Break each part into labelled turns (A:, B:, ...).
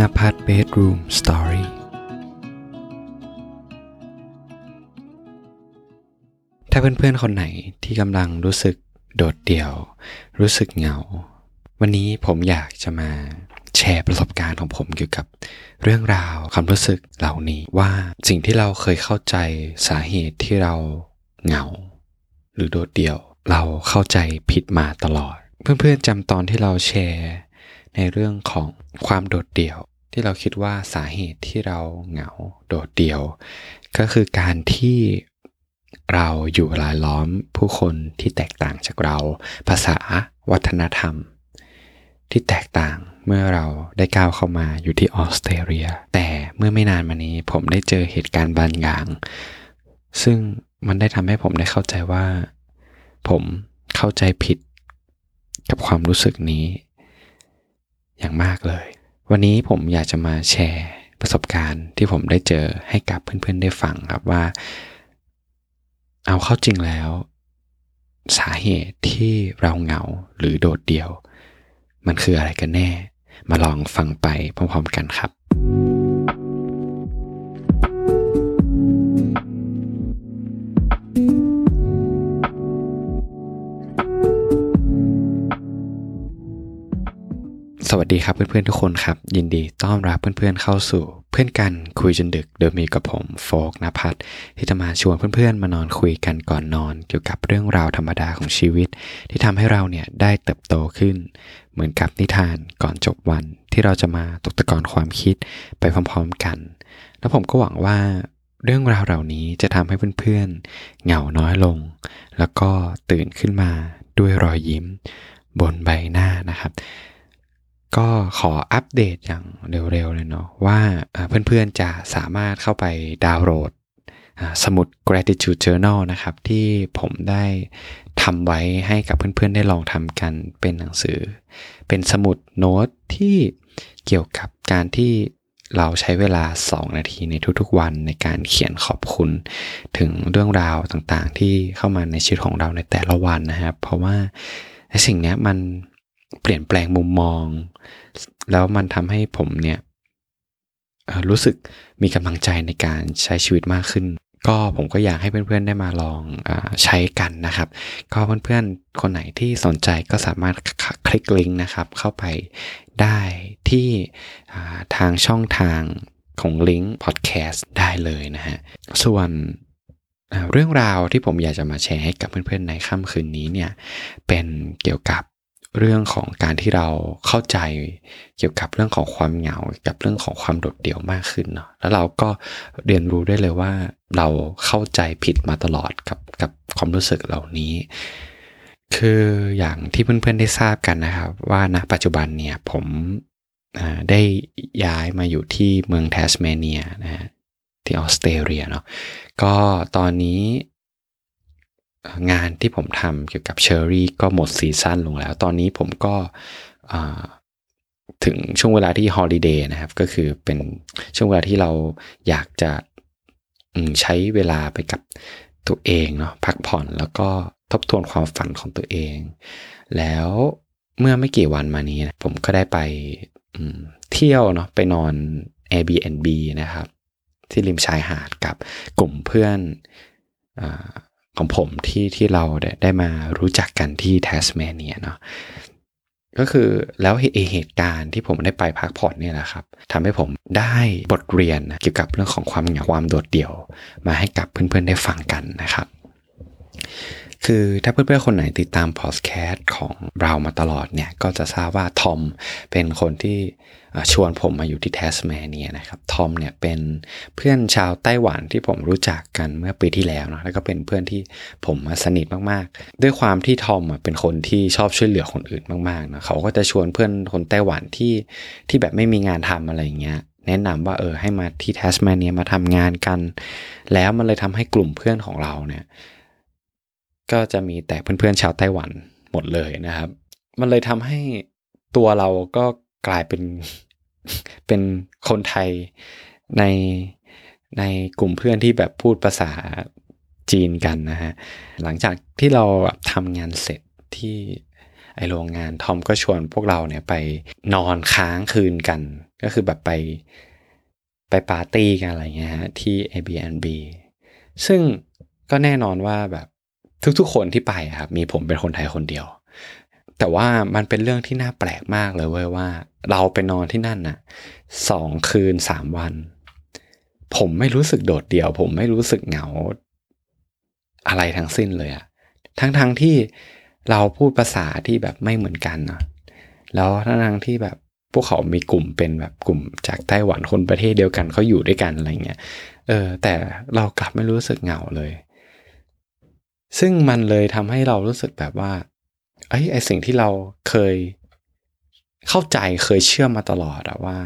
A: นภัทรเบดรูมสตอรี่ถ้าเพื่อนๆคนไหนที่กำลังรู้สึกโดดเดี่ยว รู้สึกเหงา วันนี้ผมอยากจะมาแชร์ประสบการณ์ของผมเกี่ยวกับเรื่องราวความรู้สึกเหล่านี้ว่าสิ่งที่เราเคยเข้าใจสาเหตุที่เราเหงา หรือโดดเดี่ยวเราเข้าใจผิดมาตลอด เพื่อนๆจำตอนที่เราแชร์ ในเรื่องของความโดดเดี่ยว ที่เราคิดว่าสาเหตุที่เราเหงาโดดเดี่ยว ก็คือการที่เราอยู่รายล้อมผู้คนที่แตกต่างจากเรา ภาษาวัฒนธรรม ที่แตกต่างเมื่อเราได้ก้าวเข้ามาอยู่ที่ออสเตรเลีย แต่เมื่อไม่นานมานี้ผมได้เจอเหตุการณ์บางอย่าง ซึ่งมันได้ทำให้ผมได้เข้าใจว่า ผมเข้าใจผิดกับความรู้สึกนี้ อย่างมากเลย วันนี้ผมอยากจะมาแชร์ประสบการณ์ที่ผมได้เจอให้กับเพื่อนๆได้ฟังครับว่า เอาเข้าจริงแล้ว สาเหตุที่เราเหงาหรือโดดเดี่ยว มันคืออะไรกันแน่ มาลองฟังไปพร้อมๆกันครับ วัสดีครับเพื่อนๆทุกคนครับ ยินดีต้อนรับเพื่อนๆเข้าสู่ เพื่อนกันคุยจนดึกโดยมีกับผมโฟกนภัทรที่จะมาชวนเพื่อนๆ มานอนคุยกันก่อนนอน เกี่ยวกับเรื่องราวธรรมดาของชีวิต ที่ทำให้เราเนี่ยได้เติบโตขึ้น เหมือนกับนิทานก่อนจบวัน ที่เราจะมาตกตะกอนความคิดไปพร้อมๆกัน แล้วผมก็หวังว่าเรื่องราวเหล่านี้จะทำให้เพื่อนๆเหงาน้อยลง แล้วก็ตื่นขึ้นมาด้วยรอยยิ้ม บนใบหน้านะครับ ก็ขออัปเดตอย่างเร็วๆเลยเนาะว่าเพื่อนๆจะสามารถเข้าไปดาวน์โหลดสมุด gratitude journal นะครับ ที่ผมได้ทำไว้ให้กับเพื่อนๆ ได้ลองทำกันเป็นหนังสือ เป็นสมุดโน้ตที่เกี่ยวกับการที่เราใช้เวลา 2 นาทีในทุกๆวันในการเขียนขอบคุณถึงเรื่องราวต่างๆ ที่เข้ามาในชีวิตของเราในแต่ละวันนะครับ เพราะว่าสิ่งนี้มัน เปลี่ยนแปลงมุมมอง แล้วมันทำให้ผมเนี่ยรู้สึกมีกำลังใจในการใช้ชีวิตมากขึ้น ก็ผมก็อยากให้เพื่อนๆได้มาลองอใช้กันนะครับ ก็เพื่อนๆคนไหนที่สนใจก็สามารถคลิกลิงก์นะครับ เข้าไปได้ที่ทางช่องทางของลิงก์พอดแคสต์ได้เลยนะฮะ ส่วนเรื่องราวที่ผมอยากจะมาแชร์ให้กับเพื่อนๆในค่ำคืนนี้เนี่ยเป็นเกี่ยวกับ เรื่องของการที่เราเข้าใจเกี่ยวกับเรื่องของความเหงา กับเรื่องของความโดดเดี่ยวมากขึ้นเนาะแล้วเราก็เรียนรู้ได้เลยว่าเราเข้าใจผิดมาตลอดกับกับความรู้สึกเหล่านี้ คืออย่างที่เพื่อนๆได้ทราบกันนะครับ ว่าณปัจจุบันเนี่ยผมได้ย้ายมาอยู่ที่เมืองแทสเมเนียนะฮะที่ออสเตรเลียเนาะก็ตอนนี้ งานที่ผมทำเกี่ยวกับเชอรี่ก็หมด season ลงแล้ว ตอนนี้ผมก็ถึงช่วงเวลาที่ holiday นะครับ ก็คือเป็นช่วงเวลาที่เราอยากจะใช้เวลาไปกับตัวเองเนาะพักผ่อนแล้วก็ทบทวนความฝันของตัวเอง แล้วเมื่อไม่กี่วันมานี้นะผมก็ได้ไปเที่ยวเนาะไปนอน Airbnb นะครับ ที่ริมชายหาดกับกลุ่มเพื่อนอ ของผมที่ที่เราได้มารู้จักกันที่แทสเมเนียเนาะก็คือแล้วเหตุการณ์ที่ผมได้ไปพักผ่อนเนี่ยนะครับทำให้ผมได้บทเรียนเกี่ยวกับเรื่องของความเหงาความโดดเดี่ยว มาให้กับเพื่อนๆได้ฟังกันนะครับ คือถ้าเพื่อนๆคนไหนติดตามพอดแคสต์ของเรามาตลอดเนี่ย ก็จะทราบว่าทอมเป็นคนที่ชวนผมมาอยู่ที่แทสเมเนียนะครับ ทอมเนี่ยเป็นเพื่อนชาวไต้หวันที่ผมรู้จักกันเมื่อปีที่แล้วนะแล้วก็เป็นเพื่อนที่ผมสนิทมากๆ ด้วยความที่ทอมเป็นคนที่ชอบช่วยเหลือคนอื่นมากๆนะเขาก็จะชวนเพื่อนคนไต้หวันที่ที่แบบไม่มีงานทำอะไรอย่างเงี้ยแนะนำว่าเออให้มาที่แทสเมเนียมาทำงานกัน แล้วมันเลยทำให้กลุ่มเพื่อนของเราเนี่ย ก็จะมีแต่เพื่อนๆชาวไต้หวันหมดเลยนะครับ มันเลยทำให้ตัวเราก็กลายเป็นเป็นคนไทยในในกลุ่มเพื่อนที่แบบพูดภาษาจีนกันนะฮะ หลังจากที่เราทำงานเสร็จที่ไอโรงงานทอมก็ชวนพวกเราเนี่ยไปนอนค้างคืนกัน ก็คือแบบไปไปปาร์ตี้กันอะไรเงี้ยฮะที่ Airbnb ซึ่งก็แน่นอนว่าแบบ ทุกๆ คนที่ไปครับ มีผมเป็นคนไทยคนเดียว แต่ว่ามันเป็นเรื่องที่น่าแปลกมากเลยเว้ยว่า เราไปนอนที่นั่นน่ะสองคืนสามวัน ผมไม่รู้สึกโดดเดี่ยว ผมไม่รู้สึกเหงา อะไรทั้งสิ้นเลยอะทั้งๆทที่เราพูดภาษาที่แบบไม่เหมือนกันเนาะแล้วทั้งๆที่แบบพวกเขามีกลุ่มเป็นแบบกลุ่มจากไต้หวันคนประเทศเดียวกันเขาอยู่ด้วยกันอะไรเงี้ยเออแต่เรากลับไม่รู้สึกเหงาเลย ซึ่งมันเลยทำให้เรารู้สึกแบบว่าไอ้ไอสิ่งที่เราเคยเข้าใจเคยเชื่อมาตลอดอะว่า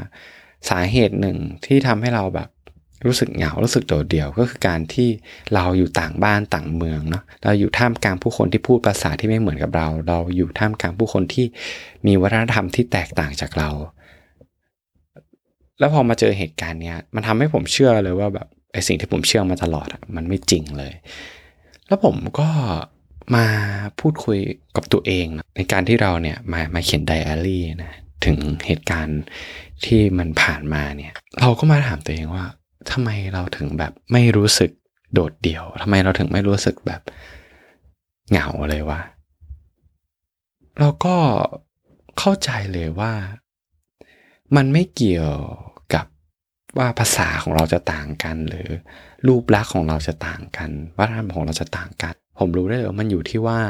A: สาเหตุหนึ่งที่ทำให้เราแบบรู้สึกเหงา รู้สึกโดดเดี่ยวก็คือการที่เราอยู่ต่างบ้านต่างเมืองเนาะเราอยู่ท่ามกลางผู้คนที่พูดภาษาที่ไม่เหมือนกับเรา เราอยู่ท่ามกลางผู้คนที่มีวัฒนธรรมที่แตกต่างจากเรา แล้วพอมาเจอเหตุการณ์เนี้ย มันทำให้ผมเชื่อเลยว่าแบบไอสิ่งที่ผมเชื่อมาตลอดอะมันไม่จริงเลย แล้วผมก็มาพูดคุยกับตัวเองนะในการที่เราเนี่ยมามาเขียนไดอารี่นะถึงเหตุการณ์ที่มันผ่านมาเนี่ย เราก็มาถามตัวเองว่าทำไมเราถึงแบบไม่รู้สึกโดดเดี่ยวทำไมเราถึงไม่รู้สึกแบบเหงาเลยวะเราก็เข้าใจเลยว่า มันไม่เกี่ยว ว่าภาษาของเราจะต่างกัน หรือรูปลักษณ์ของเราจะต่างกัน วัฒนธรรมของเราจะต่างกัน ผมรู้ได้เลยว่ามันอยู่ที่ว่า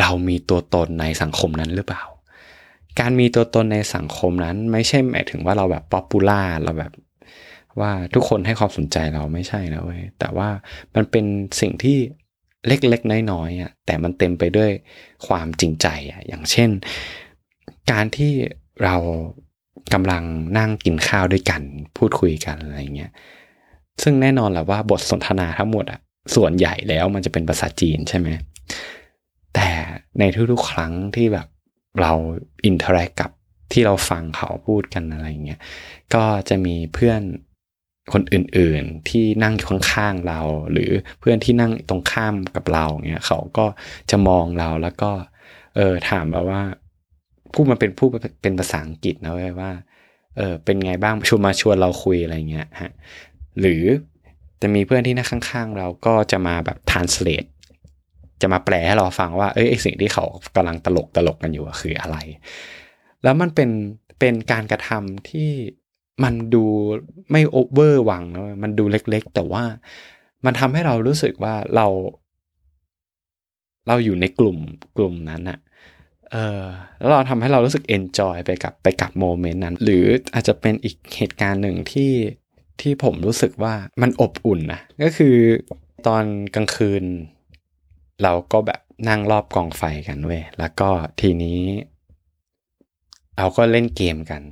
A: เรามีตัวตนในสังคมนั้นหรือเปล่า การมีตัวตนในสังคมนั้น ไม่ใช่หมายถึงว่าเราแบบป๊อปปูล่าเราแบบว่าทุกคนให้ความสนใจเราไม่ใช่นะเว้ยแต่ว่ามันเป็นสิ่งที่เล็กๆน้อยๆอะแต่มันเต็มไปด้วยความจริงใจอะอย่างเช่น การที่เรา กำลังนั่งกินข้าวด้วยกัน พูดคุยกันอะไรเงี้ยซึ่งแน่นอนแหละว่าบทสนทนาทั้งหมดอะส่วนใหญ่แล้วมันจะเป็นภาษาจีนใช่ไหมแต่ในทุกๆครั้งที่แบบเรา interact กับที่เราฟังเขาพูดกันอะไรเงี้ยก็จะมีเพื่อนคนอื่นๆที่นั่งอยู่ข้างๆเรา หรือเพื่อนที่นั่งตรงข้ามกับเราเนี่ยเขาก็จะมองเราแล้วก็เออถามเราว่า พูดมาเป็นพูดเป็นภาษาอังกฤษนะเว้ยว่า เออเป็นไงบ้างชวนมาชวนเราคุยอะไรเงี้ยฮะหรือจะมีเพื่อนที่นั่งข้าง ๆ เราก็จะมาแบบ translate จะมาแปลให้เราฟังว่าเอ้ยสิ่งที่เขากำลังตลกตลกกันอยู่คืออะไร แล้วมันเป็นเป็นการกระทำที่มันดูไม่ over วังนะมันดูเล็กๆ แต่ว่ามันทำให้เรารู้สึกว่าเรา เราอยู่ในกลุ่มกลุ่มนั้นอะ เออแล้วเราทำให้เรารู้สึก enjoy ไปกับไปกับ moment นั้น หรืออาจจะเป็นอีกเหตุการณ์หนึ่งที่ที่ผมรู้สึกว่ามันอบอุ่นนะก็คือตอนกลางคืน เราก็แบบนั่งรอบกองไฟกันเว้ยแล้วก็ทีนี้เราก็เล่นเกมกัน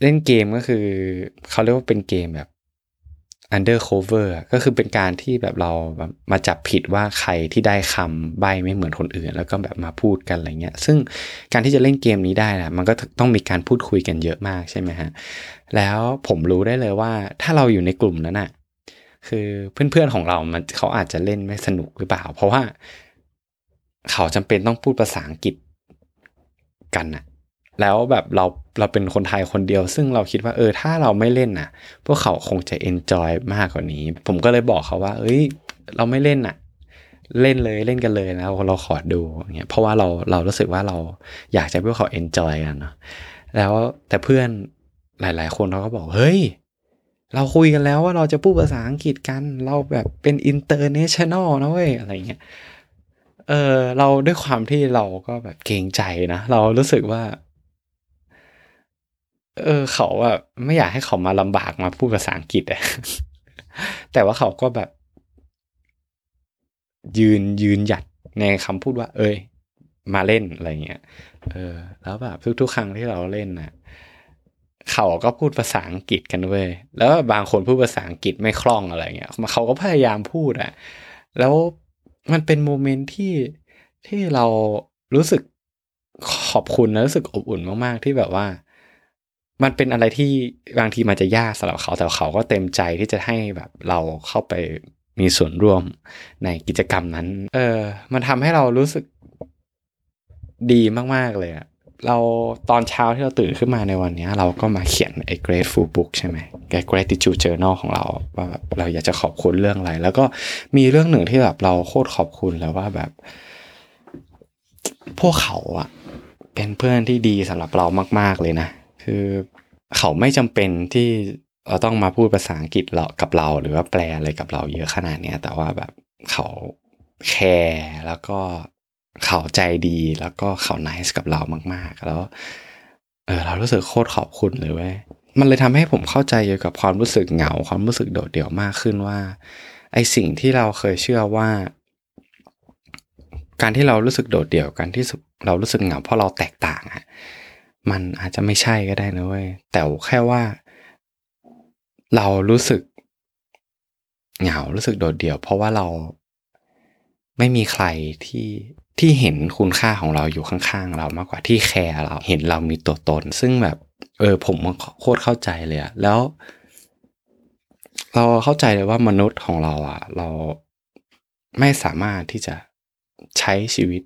A: เล่นเกมก็คือเขาเรียกว่าเป็นเกมแบบ undercover ก็คือเป็นการที่แบบเราแบบมาจับผิดว่าใครที่ได้คำใบไม่เหมือนคนอื่น แล้วก็แบบมาพูดกันอะไรเงี้ย ซึ่งการที่จะเล่นเกมนี้ได้นะมันก็ต้องมีการพูดคุยกันเยอะมากใช่ไหมฮะ แล้วผมรู้ได้เลยว่าถ้าเราอยู่ในกลุ่มนั้นอะคือเพื่อนๆของเรามันเขาอาจจะเล่นไม่สนุกหรือเปล่า เพราะว่า เขาจำเป็นต้องพูดภาษาอังกฤษกันอะ แล้วแบบเราเราเป็นคนไทยคนเดียว ซึ่งเราคิดว่าเออถ้าเราไม่เล่นน่ะพวกเขาคงจะเอนจอยมากกว่านี้ ผมก็เลยบอกเขาว่า เอ้ย เราไม่เล่นน่ะ เล่นเลยเล่นกันเลยนะเราขอดูเงี้ยเพราะว่าเราเรารู้สึกว่าเราอยากจะพวกเขา enjoy กันเนาะแล้วแต่เพื่อนหลาย ๆ คนเขาก็บอกเฮ้ยเราคุยกันแล้วว่าเราจะพูดภาษาอังกฤษกัน เราแบบเป็น international นะเว้ยอะไรเงี้ยเออเราด้วยความที่เราก็แบบเกรงใจนะ เรารู้สึกว่า เออเขาแบบไม่อยากให้เขามาลำบากมาพูดภาษาอังกฤษอะแต่ว่าเขาก็แบบ ยืนยืนหยัดในคำพูดว่า เอ้ย มาเล่นอะไรเงี้ย เออ แล้วแบบทุกๆครั้งที่เราเล่นนะ่ะ เขาก็พูดภาษาอังกฤษกันเว้ย แล้วบางคนพูดภาษาอังกฤษไม่คล่องอะไรเงี้ยเขาก็พยายามพูดอะแล้วมันเป็นโมเมนต์ที่ที่เรารู้สึกขอบคุณและรู้สึกอบอุ่นมาก ๆ ที่แบบว่า มันเป็นอะไรที่บางทีมันจะยากสำหรับเขาแต่เขาก็เต็มใจที่จะให้แบบเราเข้าไปมีส่วนร่วมในกิจกรรมนั้น เออ มันทำให้เรารู้สึกดีมาก ๆ เลยอะเราตอนเช้าที่เราตื่นขึ้นมาในวันนี้ เราก็มาเขียนไอ้ grateful book ใช่ไหม gratitude journal ของเราว่าแบบเราอยากจะขอบคุณเรื่องอะไร แล้วก็มีเรื่องหนึ่งที่แบบเราโคตรขอบคุณแล้วว่าแบบ พวกเขาอะเป็นเพื่อนที่ดีสำหรับเรามาก ๆ เลยนะ คือเขาไม่จำเป็นที่เราต้องมาพูดภาษาอังกฤษเรากับเรา หรือว่าแปลอะไรกับเราเยอะขนาดเนี้ยแต่ว่าแบบเขาแคร์แล้วก็เขาใจดีแล้วก็เขาไนส์กับเรามาก ๆ แล้วเออเรารู้สึกโคตรขอบคุณเลยเว้ยมันเลยทำให้ผมเข้าใจเกี่ยวกับความรู้สึกเหงาความรู้สึกโดดเดี่ยวมากขึ้นว่า ไอสิ่งที่เราเคยเชื่อว่า การที่เรารู้สึกโดดเดี่ยวกันที่เรารู้สึกเหงาเพราะเราแตกต่างอะ มันอาจจะไม่ใช่ก็ได้นะเว้ยแต่แค่ว่า เรารู้สึก เหงารู้สึกโดดเดี่ยว เพราะว่าเราไม่มีใครที่ที่เห็นคุณค่าของเราอยู่ข้างๆ เรามากกว่าที่แคร์เราเห็นเรามีตัวตน ซึ่งแบบ เออ ผมโคตรเข้าใจเลยอะแล้ว เราเข้าใจเลยว่ามนุษย์ของเราอะเราไม่สามารถที่จะใช้ชีวิต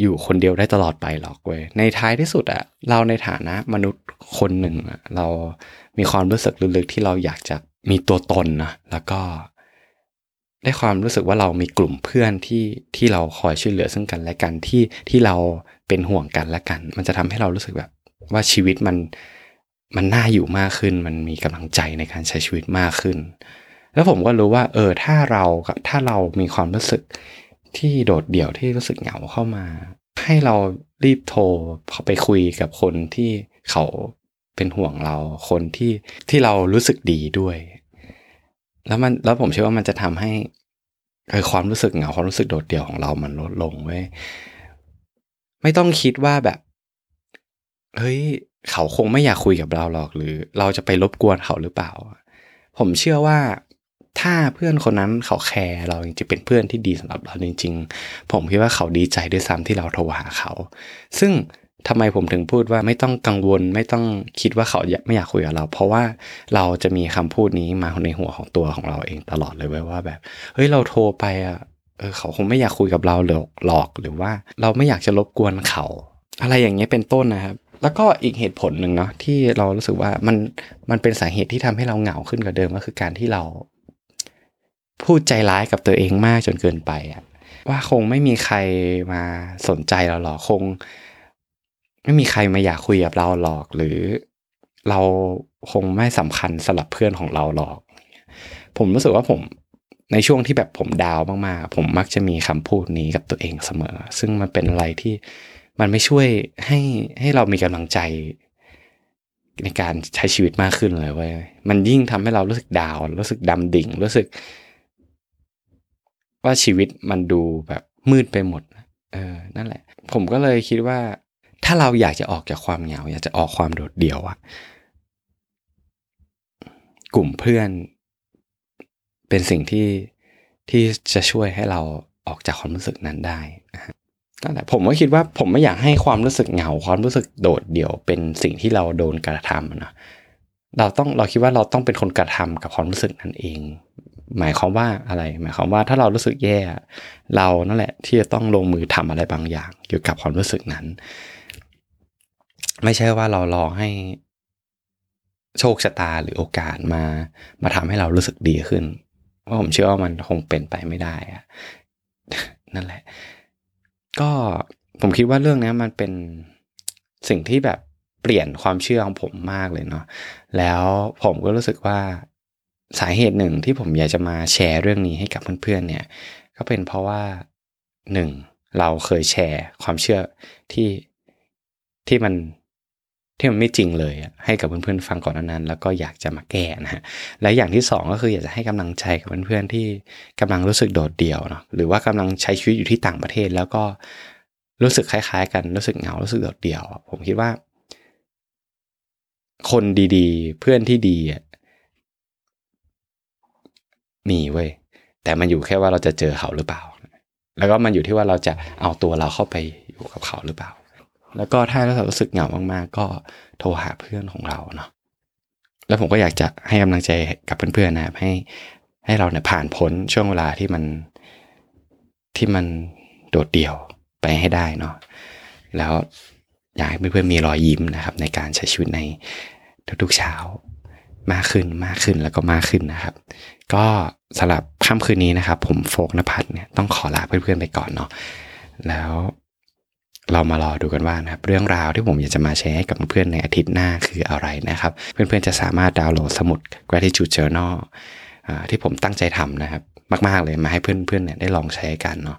A: อยู่คนเดียวได้ตลอดไปหรอกเว้ยในท้ายที่สุดอะเราในฐานะมนุษย์คนหนึ่งอะเรามีความรู้สึกลึกๆที่เราอยากจะมีตัวตนนะแล้วก็ ได้ความรู้สึกว่าเรามีกลุ่มเพื่อนที่ที่เราคอยช่วยเหลือซึ่งกันและกันที่ที่เราเป็นห่วงกันและกัน มันจะทำให้เรารู้สึกแบบว่าชีวิตมันมันน่าอยู่มากขึ้น มันมีกำลังใจในการใช้ชีวิตมากขึ้น แล้วผมก็รู้ว่า เออถ้าเราถ้าเรามีความรู้สึก ที่โดดเดี่ยวที่รู้สึกเหงาเข้ามา ให้เรารีบโทรไปคุยกับคนที่เขาเป็นห่วงเราคนที่ที่เรารู้สึกดีด้วย แล้วมันแล้วผมเชื่อว่ามันจะทำให้เออความรู้สึกเหงาความรู้สึกโดดเดี่ยวของเรามันลดลงเว้ยไม่ต้องคิดว่าแบบเฮ้ยเขาคงไม่อยากคุยกับเราหรอกหรือ เราจะไปรบกวนเขาหรือเปล่า ผมเชื่อว่า ถ้าเพื่อนคนนั้นเขาแคร์เราจริงๆเป็นเพื่อนที่ดีสำหรับเราจริง ๆ ผมคิดว่าเขาดีใจด้วยซ้ำที่เราโทรหาเขา ซึ่งทำไมผมถึงพูดว่าไม่ต้องกังวลไม่ต้องคิดว่าเขาไม่อยากคุยกับเรา เพราะว่าเราจะมีคำพูดนี้มาในหัวของตัวของเราเองตลอดเลยไว้ว่าแบบเฮ้ยเราโทรไปอะเออเขาคงไม่อยากคุยกับเราหรอกหรือว่าเราไม่อยากจะรบกวนเขา อะไรอย่างเงี้ยเป็นต้นนะครับแล้วก็อีกเหตุผลหนึ่งเนาะที่เรารู้สึกว่ามันมันเป็นสาเหตุที่ทำให้เราเหงาขึ้นกว่าเดิมก็คือการที่เรา พูดใจร้ายกับตัวเองมากจนเกินไปอะว่าคงไม่มีใครมาสนใจเราหรอกคง ไม่มีใครมาอยากคุยกับเราหรอกหรือเราคงไม่สำคัญสำหรับเพื่อนของเราหรอก ผมรู้สึกว่าผมในช่วงที่แบบผมดาวมากๆ ผมมักจะมีคำพูดนี้กับตัวเองเสมอ ซึ่งมันเป็นอะไรที่มันไม่ช่วยให้ให้เรามีกำลังใจ ในการใช้ชีวิตมากขึ้นเลยเว้ยมันยิ่งทำให้เรารู้สึกดาว รู้สึกดำดิ่ง รู้สึก ว่าชีวิตมันดูแบบมืดไปหมด เออ นั่นแหละ ผมก็เลยคิดว่า ถ้าเราอยากจะออกจากความเหงา อยากจะออกความโดดเดี่ยวอะกลุ่มเพื่อน เป็นสิ่งที่ที่จะช่วยให้เราออกจากความรู้สึกนั้นได้นั่นแหละผมก็คิดว่าผมไม่อยากให้ความรู้สึกเหงาความรู้สึกโดดเดี่ยว เป็นสิ่งที่เราโดนกระทำนะเราต้องเราคิดว่าเราต้องเป็นคนกระทำกับความรู้สึกนั้นเอง หมายความว่าอะไร หมายความว่าถ้าเรารู้สึกแย่เรานั่นแหละ ที่จะต้องลงมือทำอะไรบางอย่าง เกี่ยวกับความรู้สึกนั้น ไม่ใช่ว่าเรารอให้โชคชะตาหรือโอกาสมา มาทำให้เรารู้สึกดีขึ้นเพราะผมเชื่อว่ามันคงเป็นไปไม่ได้อะนั่นแหละ ก็ผมคิดว่าเรื่องนี้มันเป็นสิ่งที่แบบเปลี่ยนความเชื่อของผมมากเลยเนาะแล้วผมก็รู้สึกว่า สาเหตุหนึ่งที่ผมอยากจะมาแชร์เรื่องนี้ให้กับเพื่อนๆเนี่ย ก็เป็นเพราะว่าหนึ่งเราเคยแชร์ความเชื่อที่ที่มันที่มันไม่จริงเลยให้กับเพื่อนๆฟังก่อนนั้น แล้วก็อยากจะมาแก้นะฮะและอย่างที่ 2 ก็คืออยากจะให้กำลังใจกับเพื่อนๆที่กำลังรู้สึกโดดเดี่ยวเนาะหรือว่ากำลังใช้ชีวิตอยู่ที่ต่างประเทศ แล้วก็รู้สึกคล้าย ๆ กันรู้สึกเหงารู้สึกโดดเดี่ยว ผมคิดว่า คนดีๆ เพื่อนที่ดี มีเว้ยแต่มันอยู่แค่ว่าเราจะเจอเขาหรือเปล่า แล้วก็มันอยู่ที่ว่าเราจะเอาตัวเราเข้าไปอยู่กับเขาหรือเปล่า แล้วก็ถ้าเรารู้สึกเหงามากๆ ก็โทรหาเพื่อนของเราเนาะแล้วผมก็อยากจะให้กำลังใจกับเพื่อนๆนะครับให้ใให้เราเนี่ยผ่านพ้นช่วงเวลาที่มันที่มันโดดเดี่ยวไปให้ได้เนาะแล้วอยากให้เพื่อนๆมีรอยยิ้มนะครับ ในการใช้ชีวิตในทุกๆเช้า มากขึ้นมากขึ้นแล้วก็มากขึ้นนะครับ ก็สำหรับค่ำคืนนี้นะครับ ผมโฟกนภัทรเนี่ยต้องขอลาเพื่อนๆไปก่อนเนาะแล้วเรามารอดูกันว่านะครับเรื่องราวที่ผมอยากจะมาแชร์ให้กับเพื่อนในอาทิตย์หน้าคืออะไรนะครับ เพื่อนๆจะสามารถดาวน์โหลดสมุด gratitude journal ที่ผมตั้งใจทำนะครับ มากๆเลยมาให้เพื่อนๆเนี่ยได้ลองใช้กันเนาะ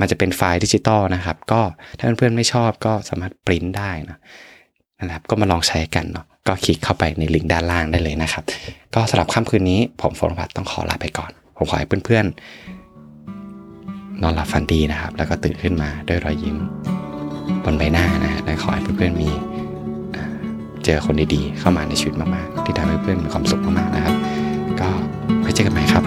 A: มันจะเป็นไฟล์ดิจิตอลนะครับ ก็ถ้าเพื่อนๆไม่ชอบก็สามารถปริ้นได้นะ นะครับก็มาลองใช้กันเนาะก็คลิกเข้าไปในลิงก์ด้านล่างได้เลยนะครับ ก็สำหรับค่ำคืนนี้ผมโฟนพัฒน์ต้องขอลาไปก่อน ผมขอให้เพื่อนๆ นอนหลับฝันดีนะครับ แล้วก็ตื่นขึ้นมาด้วยรอยยิ้มบนใบหน้านะฮะและขอให้เพื่อนๆมีอ่าเจอคนดีๆ เข้ามาในชีวิตมากๆ ที่ทำให้เพื่อนมีความสุขมากๆนะครับ ก็ไว้เจอกันใหม่ครับ